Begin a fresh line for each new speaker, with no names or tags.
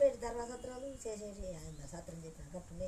చేసిపోయి ధర్మసత్రాలు చేసేసి ఆయన సత్రం చెప్పిన గట్టునే